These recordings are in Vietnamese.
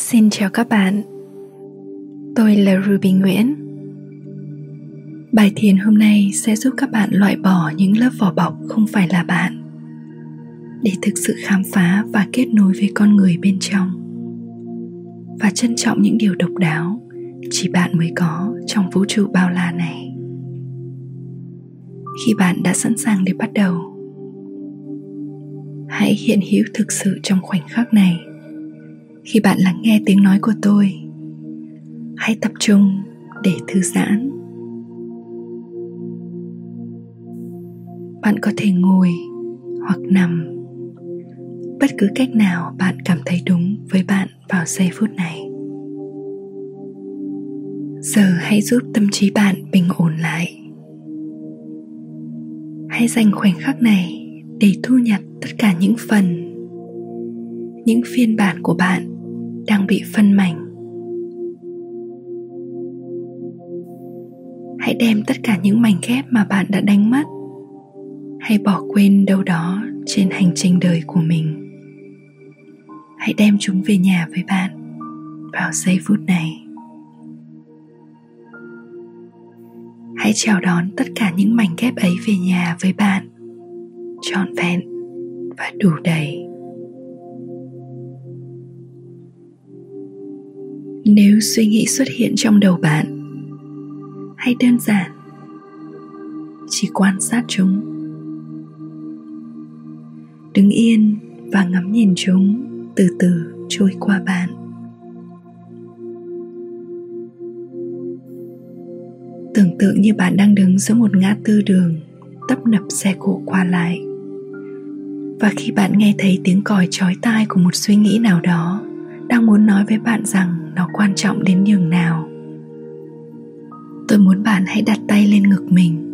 Xin chào các bạn. Tôi là Ruby Nguyễn. Bài thiền hôm nay sẽ giúp các bạn loại bỏ những lớp vỏ bọc không phải là bạn để thực sự khám phá và kết nối với con người bên trong và trân trọng những điều độc đáo chỉ bạn mới có trong vũ trụ bao la này. Khi bạn đã sẵn sàng để bắt đầu, hãy hiện hữu thực sự trong khoảnh khắc này khi bạn lắng nghe tiếng nói của tôi, hãy tập trung để thư giãn. Bạn có thể ngồi hoặc nằm. Bất cứ cách nào bạn cảm thấy đúng với bạn vào giây phút này. Giờ hãy giúp tâm trí bạn bình ổn lại. Hãy dành khoảnh khắc này để thu nhặt tất cả những phần những phiên bản của bạn đang bị phân mảnh. Hãy đem tất cả những mảnh ghép mà bạn đã đánh mất, hay bỏ quên đâu đó trên hành trình đời của mình. Hãy đem chúng về nhà với bạn vào giây phút này. Hãy chào đón tất cả những mảnh ghép ấy về nhà với bạn, trọn vẹn và đủ đầy. Nếu suy nghĩ xuất hiện trong đầu bạn hay đơn giản, chỉ quan sát chúng. Đứng yên và ngắm nhìn chúng từ từ trôi qua bạn. Tưởng tượng như bạn đang đứng giữa một ngã tư đường tấp nập xe cộ qua lại. Và khi bạn nghe thấy tiếng còi chói tai của một suy nghĩ nào đó đang muốn nói với bạn rằng nó quan trọng đến nhường nào. Tôi muốn bạn hãy đặt tay lên ngực mình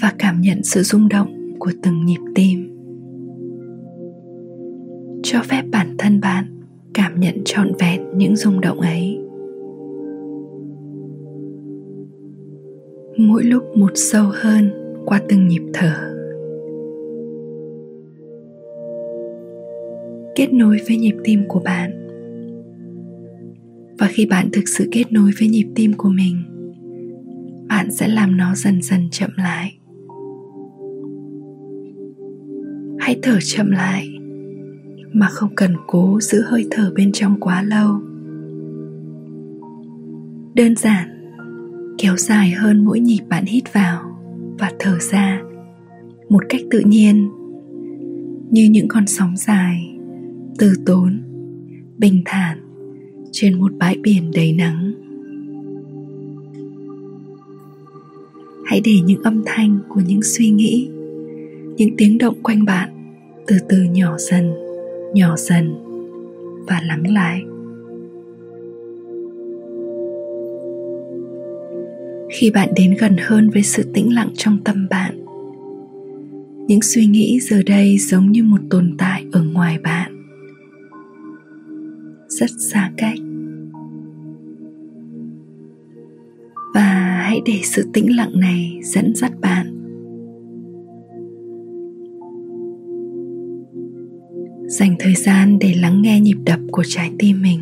và cảm nhận sự rung động của từng nhịp tim. Cho phép bản thân bạn cảm nhận trọn vẹn những rung động ấy. Mỗi lúc một sâu hơn qua từng nhịp thở. Kết nối với nhịp tim của bạn. Và khi bạn thực sự kết nối với nhịp tim của mình, bạn sẽ làm nó dần dần chậm lại. Hãy thở chậm lại, mà không cần cố giữ hơi thở bên trong quá lâu. Đơn giản, kéo dài hơn mỗi nhịp bạn hít vào và thở ra một cách tự nhiên, như những con sóng dài từ tốn, bình thản, trên một bãi biển đầy nắng. Hãy để những âm thanh của những suy nghĩ, những tiếng động quanh bạn từ từ nhỏ dần nhỏ dần và lắng lại. Khi bạn đến gần hơn với sự tĩnh lặng trong tâm bạn, những suy nghĩ giờ đây giống như một tồn tại ở ngoài bạn rất xa cách. Và hãy để sự tĩnh lặng này dẫn dắt bạn. Dành thời gian để lắng nghe nhịp đập của trái tim mình.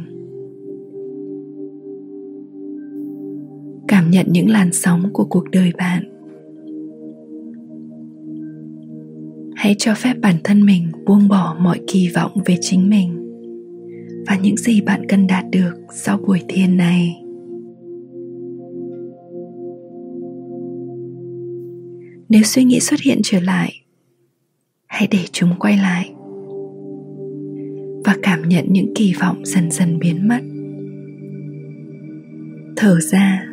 Cảm nhận những làn sóng của cuộc đời bạn. Hãy cho phép bản thân mình buông bỏ mọi kỳ vọng về chính mình và những gì bạn cần đạt được sau buổi thiền này. Nếu suy nghĩ xuất hiện trở lại, hãy để chúng quay lại và cảm nhận những kỳ vọng dần dần biến mất. Thở ra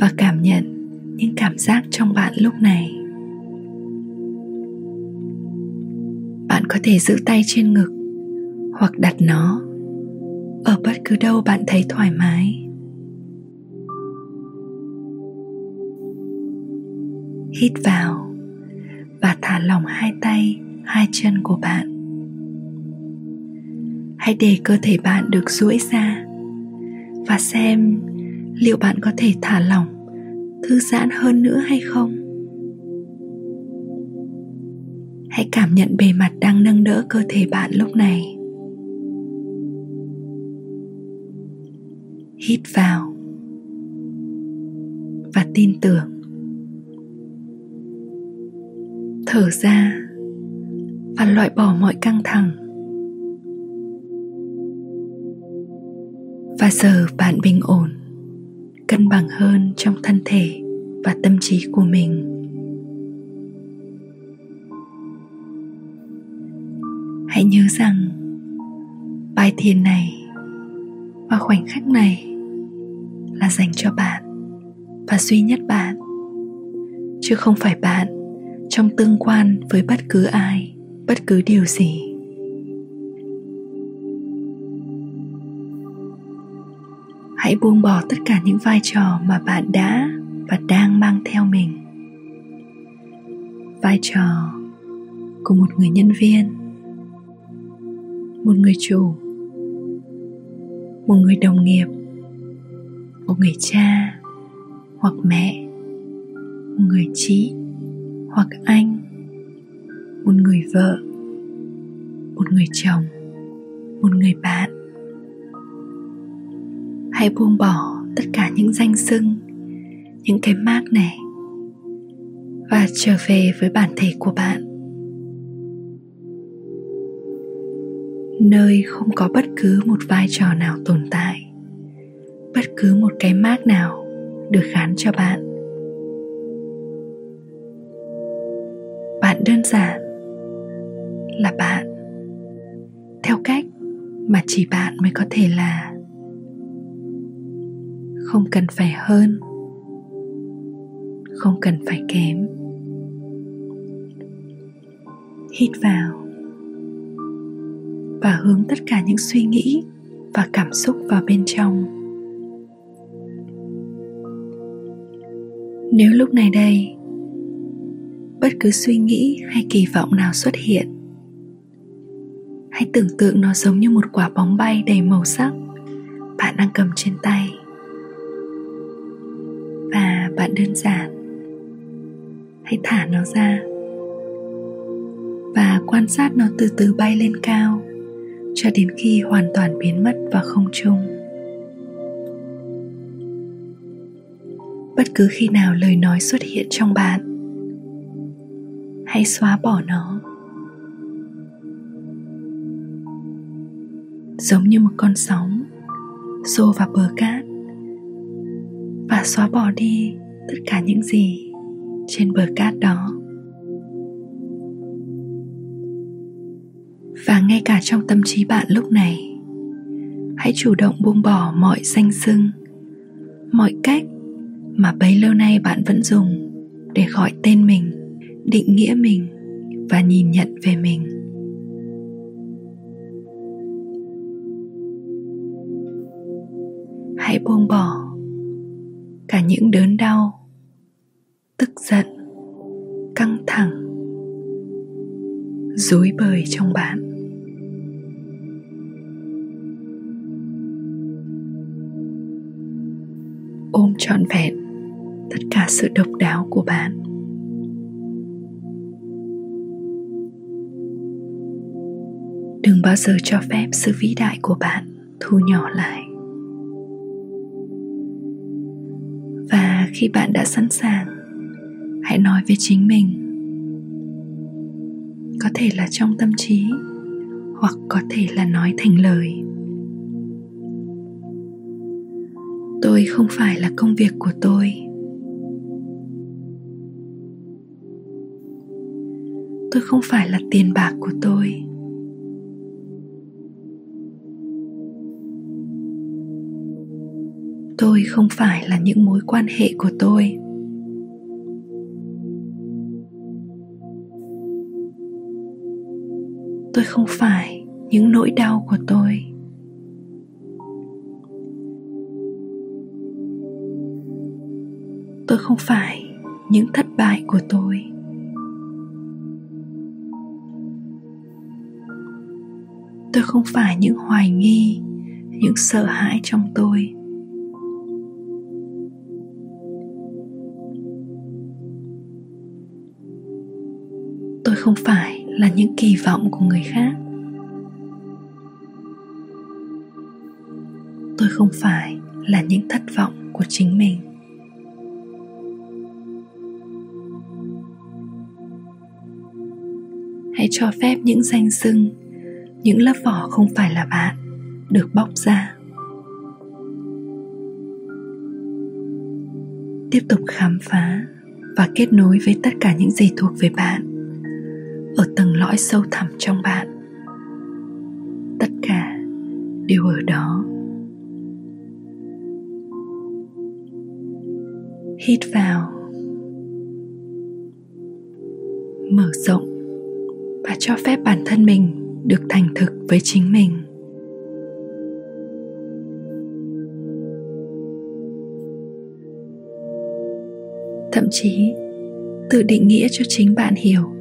và cảm nhận những cảm giác trong bạn lúc này. Bạn có thể giữ tay trên ngực hoặc đặt nó ở bất cứ đâu bạn thấy thoải mái. Hít vào và thả lỏng hai tay, hai chân của bạn. Hãy để cơ thể bạn được duỗi ra và xem liệu bạn có thể thả lỏng, thư giãn hơn nữa hay không. Hãy cảm nhận bề mặt đang nâng đỡ cơ thể bạn lúc này. Hít vào và tin tưởng. Thở ra và loại bỏ mọi căng thẳng. Và giờ bạn bình ổn, cân bằng hơn trong thân thể và tâm trí của mình. Hãy nhớ rằng bài thiền này và khoảnh khắc này là dành cho bạn và duy nhất bạn. Chứ không phải bạn trong tương quan với bất cứ ai, bất cứ điều gì. Hãy buông bỏ tất cả những vai trò mà bạn đã và đang mang theo mình. Vai trò của một người nhân viên, một người chủ, một người đồng nghiệp một người cha hoặc mẹ một người chị hoặc anh, một người vợ, một người chồng, một người bạn. Hãy buông bỏ tất cả những danh xưng, những cái mác này và trở về với bản thể của bạn. Nơi không có bất cứ một vai trò nào tồn tại bất cứ một cái mát nào được gán cho bạn. Bạn đơn giản là bạn. Theo cách mà chỉ bạn mới có thể là. Không cần phải hơn. Không cần phải kém. Hít vào. Và hướng tất cả những suy nghĩ và cảm xúc vào bên trong. Nếu lúc này đây, bất cứ suy nghĩ hay kỳ vọng nào xuất hiện, hãy tưởng tượng nó giống như một quả bóng bay đầy màu sắc bạn đang cầm trên tay. Và bạn đơn giản, hãy thả nó ra và quan sát nó từ từ bay lên cao cho đến khi hoàn toàn biến mất vào không trung. Bất cứ khi nào lời nói xuất hiện trong bạn, hãy xóa bỏ nó. Giống như một con sóng xô vào bờ cát và xóa bỏ đi tất cả những gì trên bờ cát đó. Và ngay cả trong tâm trí bạn lúc này, hãy chủ động buông bỏ mọi danh xưng, mọi cách mà bấy lâu nay bạn vẫn dùng để gọi tên mình, định nghĩa mình và nhìn nhận về mình. Hãy buông bỏ cả những đớn đau, tức giận, căng thẳng dối bời trong bạn. Ôm trọn vẹn tất cả sự độc đáo của bạn. Đừng bao giờ cho phép sự vĩ đại của bạn thu nhỏ lại. Và khi bạn đã sẵn sàng, hãy nói với chính mình, có thể là trong tâm trí, hoặc có thể là nói thành lời. Tôi không phải là công việc của tôi. Tôi không phải là tiền bạc của tôi. Tôi không phải là những mối quan hệ của tôi. Tôi không phải những nỗi đau của tôi. Tôi không phải những thất bại của tôi. Tôi không phải những hoài nghi, những sợ hãi trong tôi. Tôi không phải là những kỳ vọng của người khác. Tôi không phải là những thất vọng của chính mình. Hãy cho phép những danh xưng những lớp vỏ không phải là bạn, được bóc ra. Tiếp tục khám phá và kết nối với tất cả những gì thuộc về bạn, ở tầng lõi sâu thẳm trong bạn. Tất cả đều ở đó. Hít vào. Mở rộng và cho phép bản thân mình được thành thực với chính mình. Thậm chí, tự định nghĩa cho chính bạn hiểu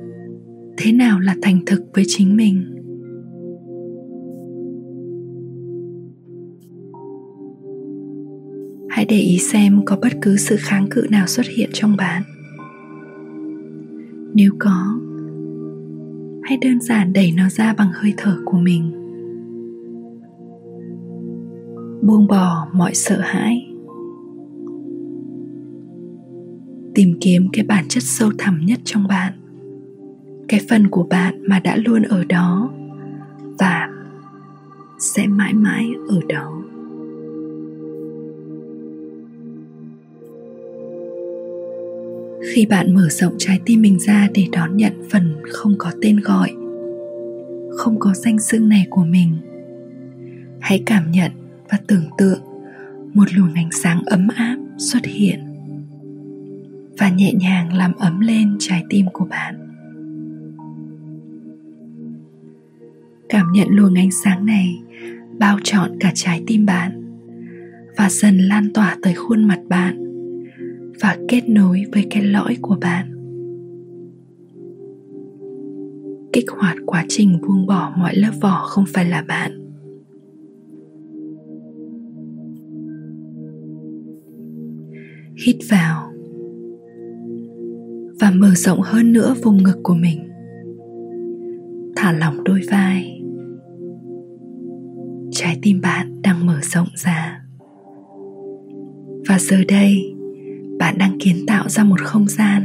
thế nào là thành thực với chính mình. Hãy để ý xem có bất cứ sự kháng cự nào xuất hiện trong bạn. Nếu có hay đơn giản đẩy nó ra bằng hơi thở của mình. Buông bỏ mọi sợ hãi. Tìm kiếm cái bản chất sâu thẳm nhất trong bạn, cái phần của bạn mà đã luôn ở đó và sẽ mãi mãi ở đó. Khi bạn mở rộng trái tim mình ra để đón nhận phần không có tên gọi, không có danh xưng này của mình. Hãy cảm nhận và tưởng tượng một luồng ánh sáng ấm áp xuất hiện và nhẹ nhàng làm ấm lên trái tim của bạn. Cảm nhận luồng ánh sáng này bao trọn cả trái tim bạn và dần lan tỏa tới khuôn mặt bạn và kết nối với cái lõi của bạn. Kích hoạt quá trình buông bỏ mọi lớp vỏ không phải là bạn. Hít vào và mở rộng hơn nữa vùng ngực của mình. Thả lỏng đôi vai. Trái tim bạn đang mở rộng ra. Và giờ đây bạn đang kiến tạo ra một không gian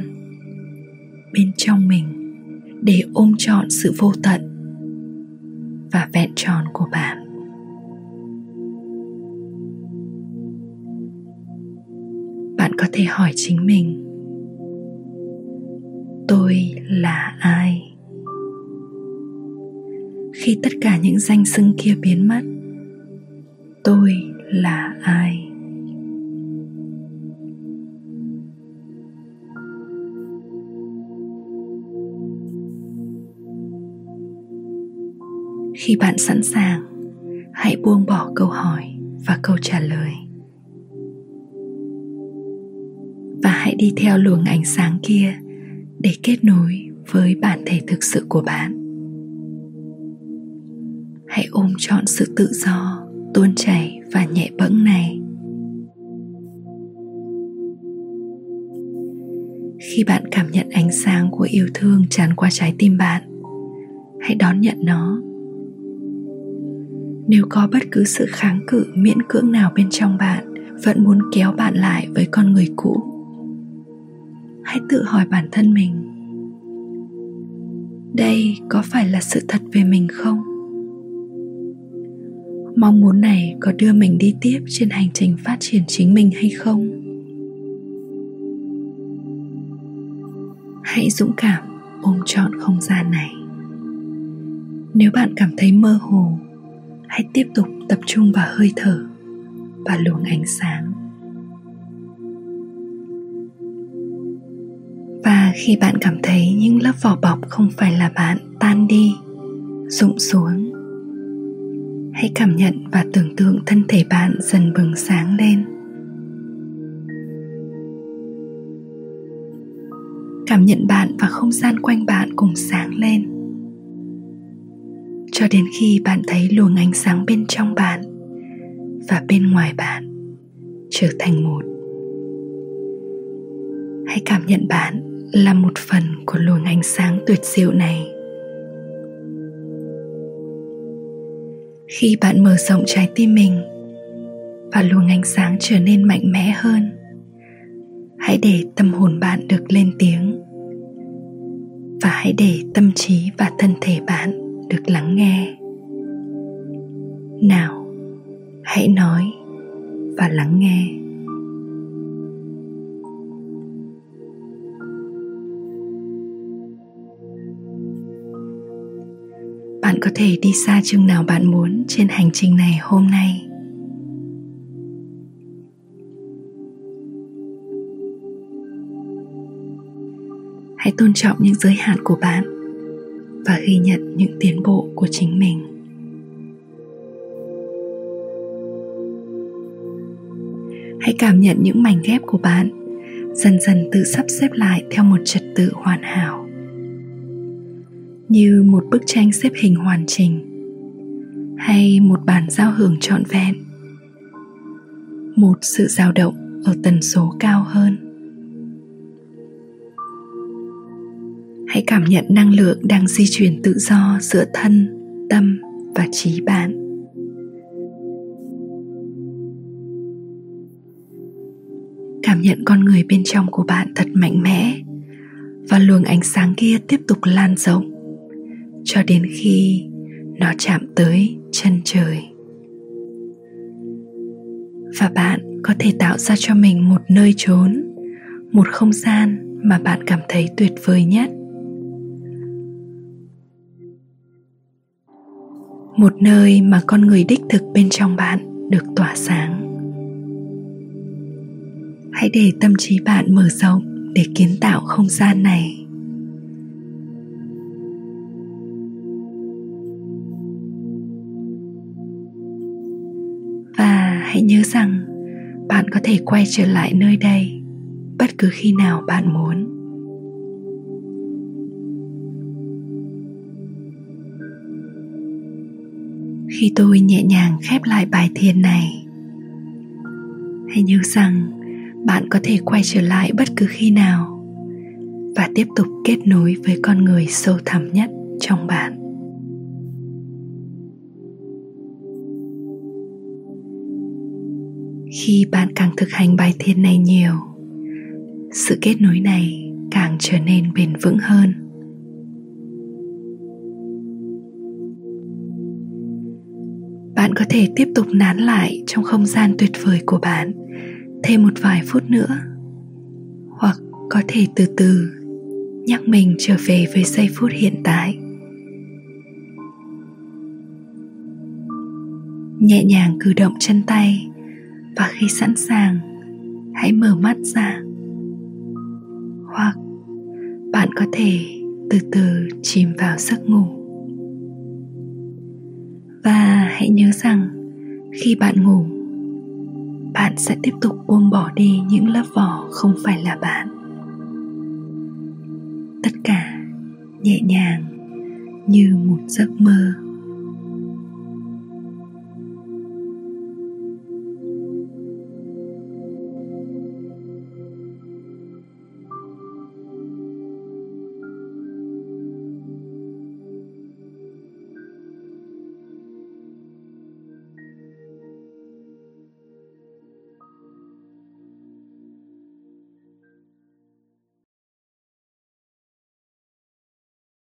bên trong mình để ôm trọn sự vô tận và vẹn tròn của bạn. Bạn có thể hỏi chính mình, tôi là ai? Khi tất cả những danh xưng kia biến mất, tôi là ai? Khi bạn sẵn sàng, hãy buông bỏ câu hỏi và câu trả lời. Và hãy đi theo luồng ánh sáng kia để kết nối với bản thể thực sự của bạn. Hãy ôm trọn sự tự do, tuôn chảy và nhẹ bẫng này. Khi bạn cảm nhận ánh sáng của yêu thương tràn qua trái tim bạn, hãy đón nhận nó nếu có bất cứ sự kháng cự miễn cưỡng nào bên trong bạn, vẫn muốn kéo bạn lại với con người cũ. Hãy tự hỏi bản thân mình, đây có phải là sự thật về mình không? Mong muốn này có đưa mình đi tiếp trên hành trình phát triển chính mình hay không? Hãy dũng cảm ôm trọn không gian này. Nếu bạn cảm thấy mơ hồ hãy tiếp tục tập trung vào hơi thở và luồng ánh sáng. Và khi bạn cảm thấy những lớp vỏ bọc không phải là bạn, tan đi, rụng xuống, hãy cảm nhận và tưởng tượng thân thể bạn dần bừng sáng lên. Cảm nhận bạn và không gian quanh bạn cùng sáng lên cho đến khi bạn thấy luồng ánh sáng bên trong bạn và bên ngoài bạn trở thành một. Hãy cảm nhận bạn là một phần của luồng ánh sáng tuyệt diệu này. Khi bạn mở rộng trái tim mình và luồng ánh sáng trở nên mạnh mẽ hơn, hãy để tâm hồn bạn được lên tiếng và hãy để tâm trí và thân thể bạn được lắng nghe. Nào, hãy nói và lắng nghe. Bạn có thể đi xa chừng nào bạn muốn trên hành trình này hôm nay. Hãy tôn trọng những giới hạn của bạn và ghi nhận những tiến bộ của chính mình. Hãy cảm nhận những mảnh ghép của bạn dần dần tự sắp xếp lại theo một trật tự hoàn hảo. Như một bức tranh xếp hình hoàn chỉnh hay một bản giao hưởng trọn vẹn. Một sự dao động ở tần số cao hơn. Hãy cảm nhận năng lượng đang di chuyển tự do giữa thân, tâm và trí bạn. Cảm nhận con người bên trong của bạn thật mạnh mẽ và luồng ánh sáng kia tiếp tục lan rộng cho đến khi nó chạm tới chân trời. Và bạn có thể tạo ra cho mình một nơi trốn, một không gian mà bạn cảm thấy tuyệt vời nhất. Một nơi mà con người đích thực bên trong bạn được tỏa sáng. Hãy để tâm trí bạn mở rộng để kiến tạo không gian này. Và hãy nhớ rằng bạn có thể quay trở lại nơi đây bất cứ khi nào bạn muốn. Khi tôi nhẹ nhàng khép lại bài thiền này. Hãy nhớ rằng, bạn có thể quay trở lại bất cứ khi nào và tiếp tục kết nối với con người sâu thẳm nhất trong bạn. Khi bạn càng thực hành bài thiền này nhiều, sự kết nối này càng trở nên bền vững hơn. Bạn có thể tiếp tục nán lại trong không gian tuyệt vời của bạn thêm một vài phút nữa. Hoặc có thể từ từ nhắc mình trở về với giây phút hiện tại. Nhẹ nhàng cử động chân tay và khi sẵn sàng, hãy mở mắt ra. Hoặc bạn có thể từ từ chìm vào giấc ngủ và hãy nhớ rằng, khi bạn ngủ, bạn sẽ tiếp tục buông bỏ đi những lớp vỏ không phải là bạn. Tất cả nhẹ nhàng như một giấc mơ.